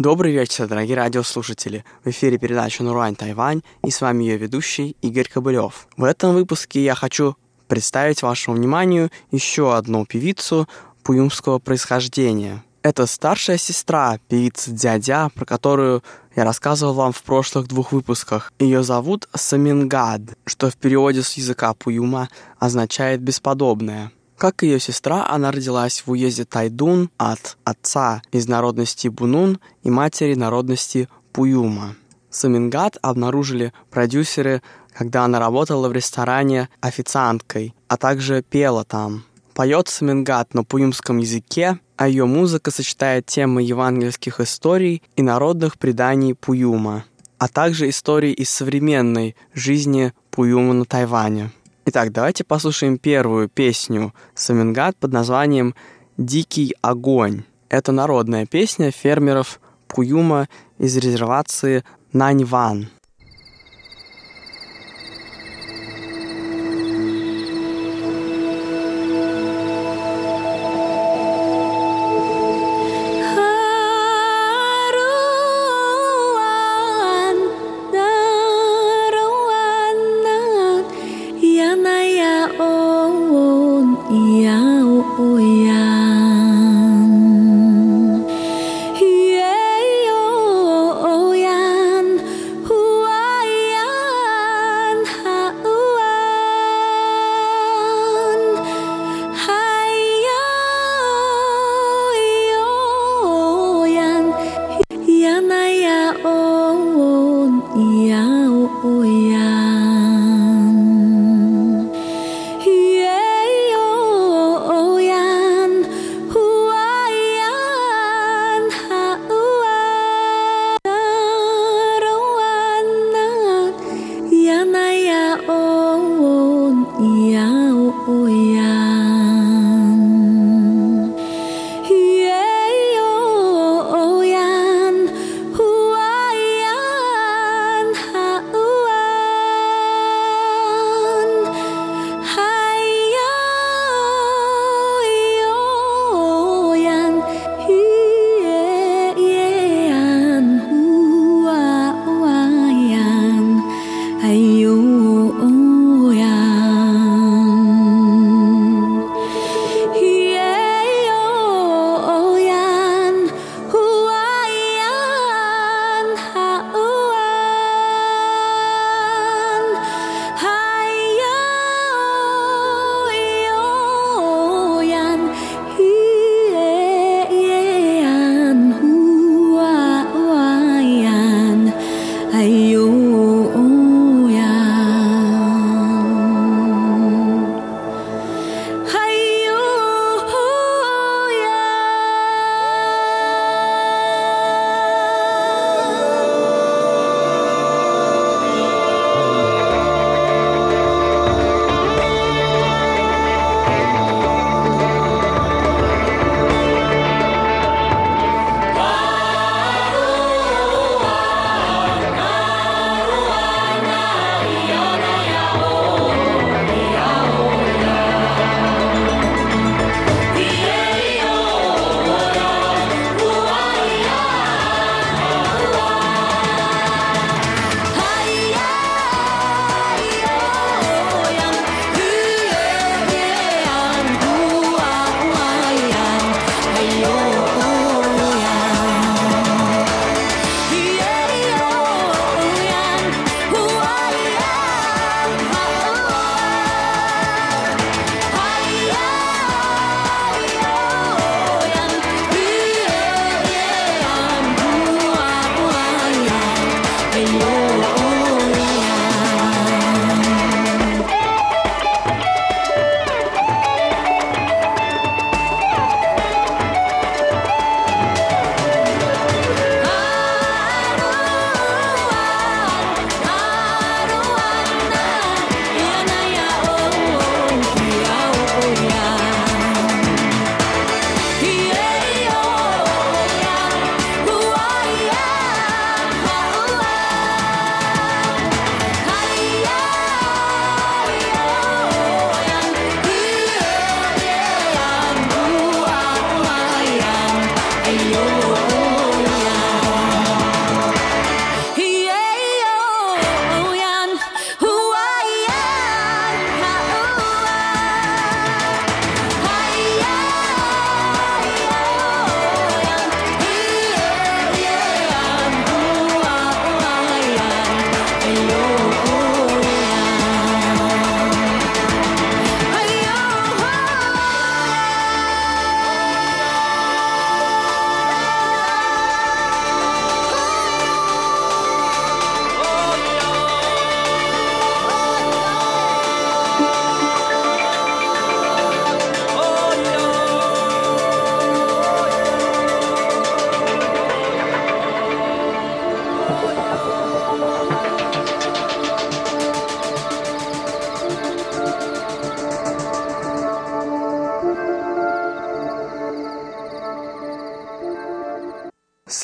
Добрый вечер, дорогие радиослушатели. В эфире передача «Нурань Тайвань» и с вами ее ведущий Игорь Кобылев. В этом выпуске я хочу представить вашему вниманию еще одну певицу пуюмского происхождения. Это старшая сестра певицы Дядя, про которую я рассказывал вам в прошлых двух выпусках. Ее зовут Самингад, что в переводе с языка Пуюма означает «бесподобная». Как ее сестра, она родилась в уезде Тайдун от отца из народности Бунун и матери народности Пуюма. Самингат обнаружили продюсеры, когда она работала в ресторане официанткой, а также пела там. Поет Самингат на пуюмском языке, а ее музыка сочетает темы евангельских историй и народных преданий Пуюма, а также истории из современной жизни Пуюма на Тайване. Итак, давайте послушаем первую песню Самингат под названием «Дикий огонь». Это народная песня фермеров Пуюма из резервации Наньван.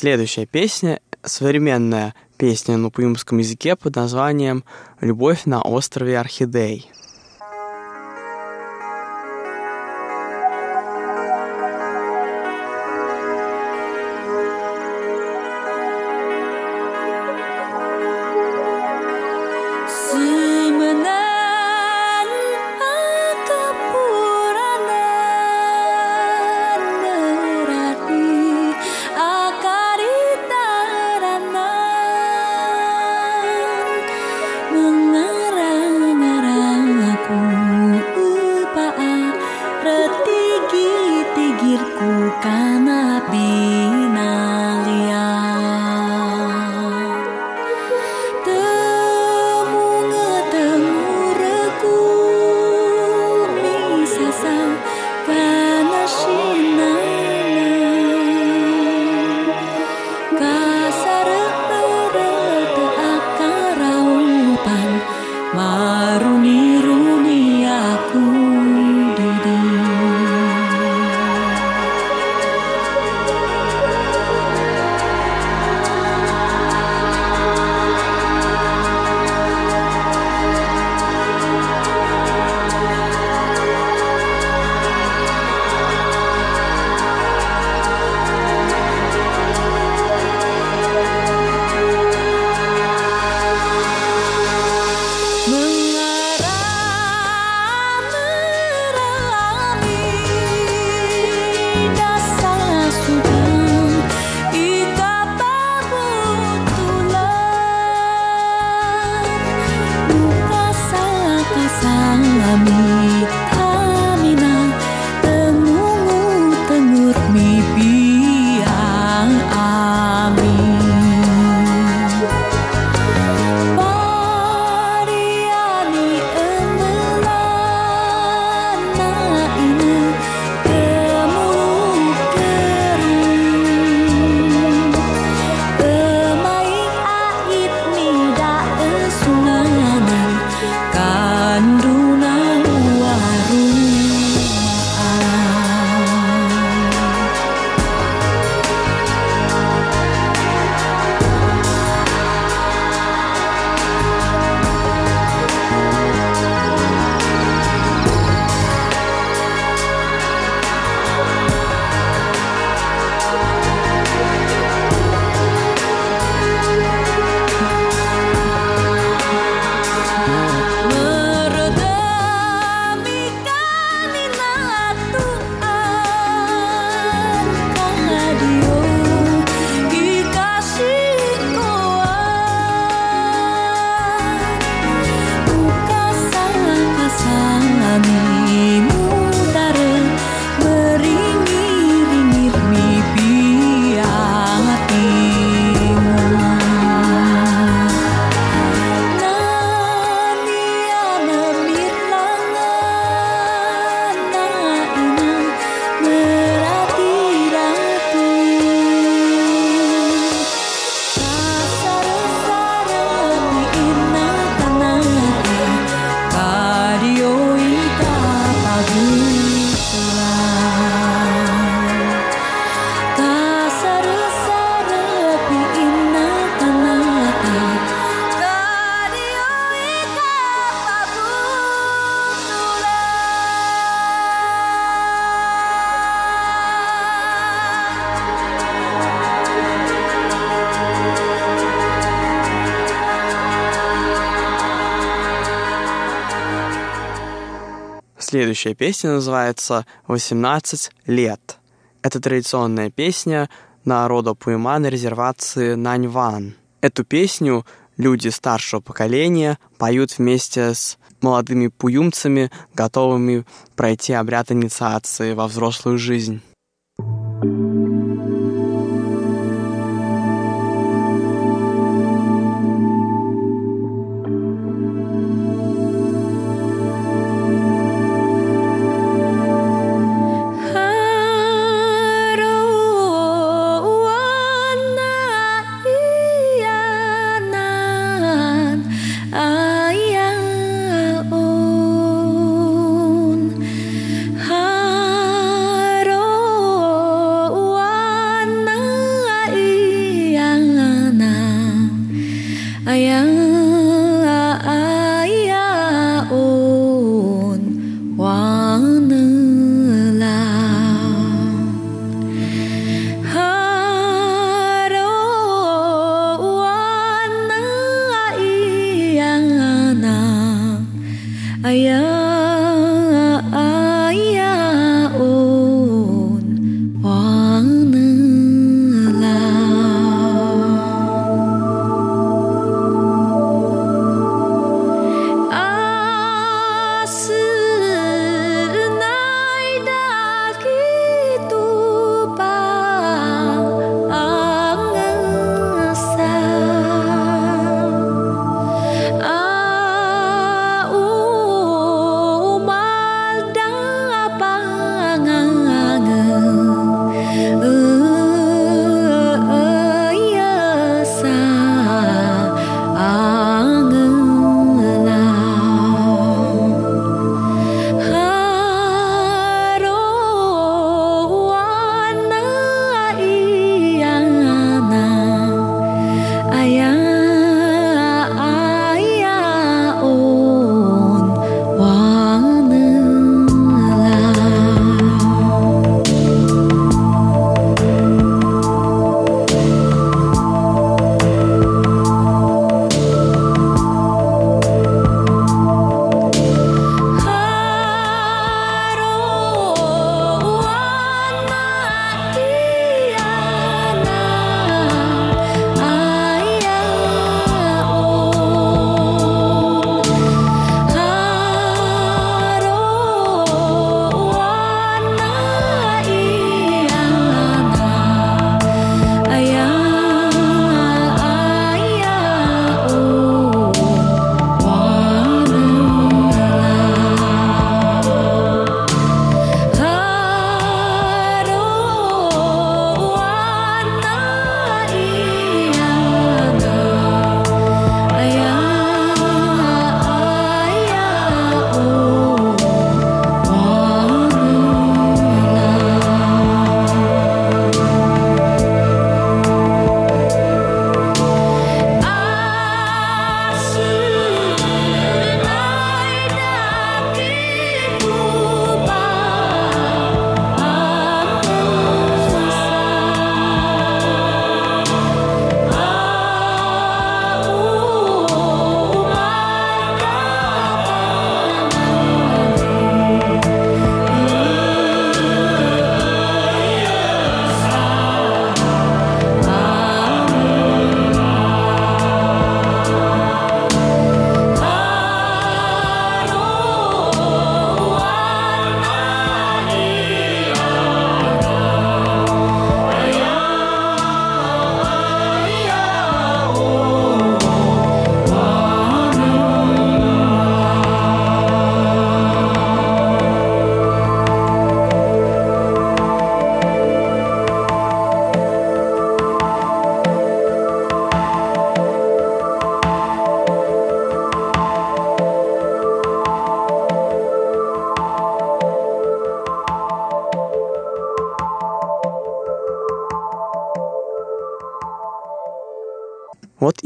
Следующая песня — современная песня на пуюмском языке под названием «Любовь на острове Орхидей». Следующая песня называется «18 лет». Это традиционная песня народа Пуйма на резервации Наньван. Эту песню люди старшего поколения поют вместе с молодыми пуюмцами, готовыми пройти обряд инициации во взрослую жизнь.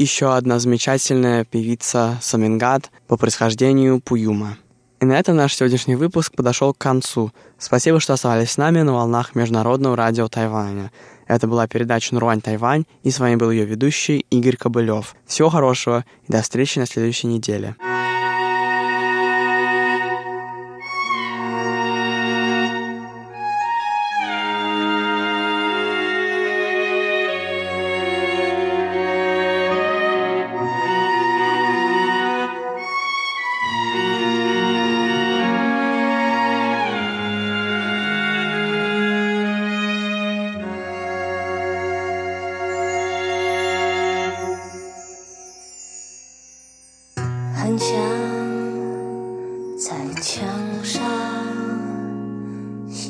Еще одна замечательная певица Самингад по происхождению Пуюма. И на этом наш сегодняшний выпуск подошел к концу. Спасибо, что оставались с нами на волнах Международного радио Тайваня. Это была передача «Нуруань Тайвань», и с вами был ее ведущий Игорь Кобылев. Всего хорошего и до встречи на следующей неделе.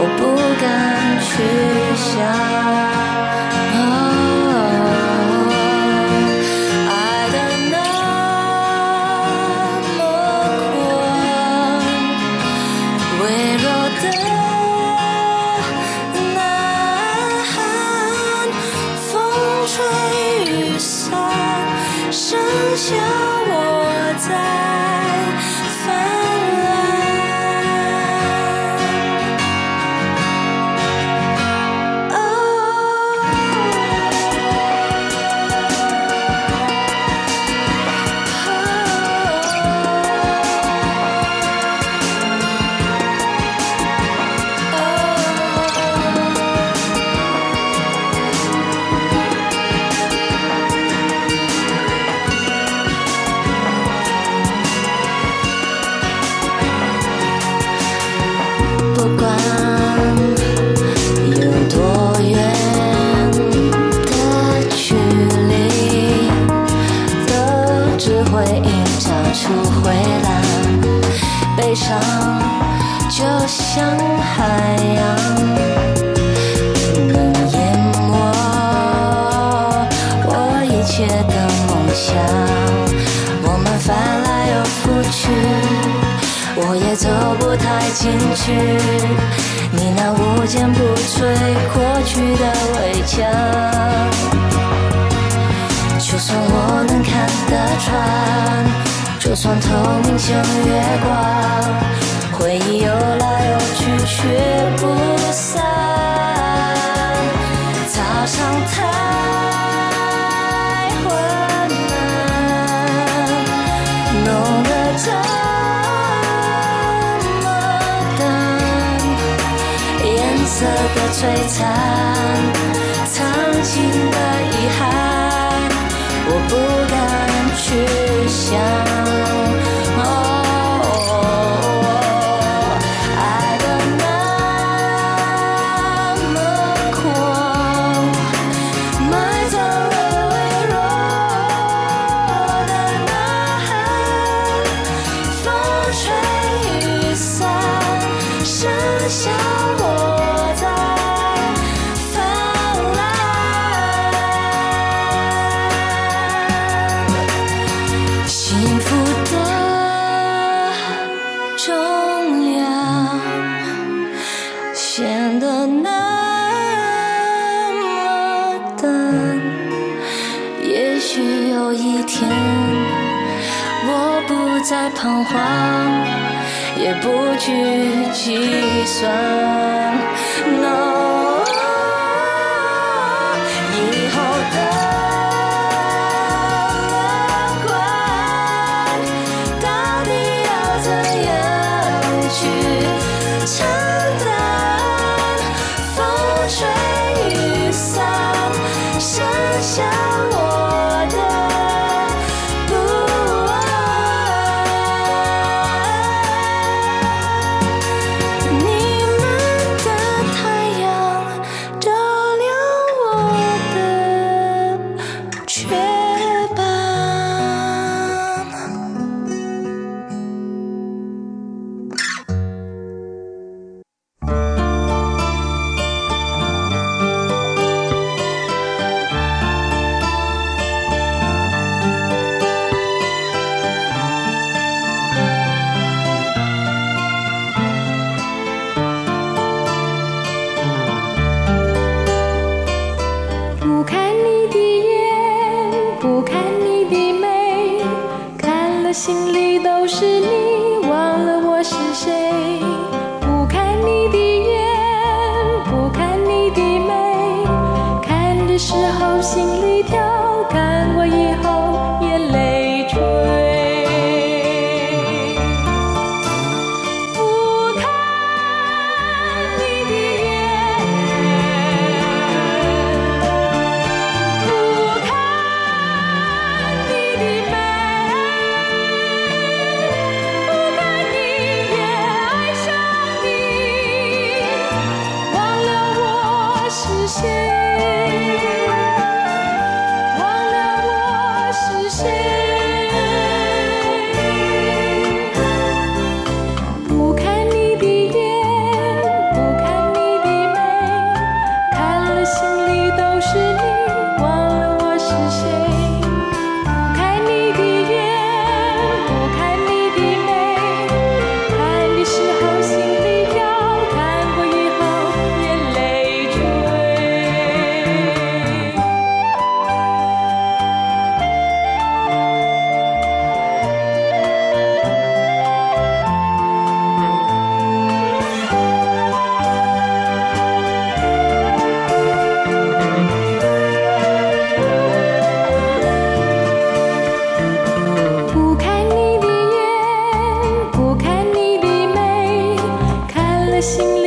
我不敢去想。去，你那无坚不摧过去的围墙。就算我能看得穿，就算透明像月光，回忆游来游去却不散。早上太璀璨，曾经的遗憾，我不敢去想。心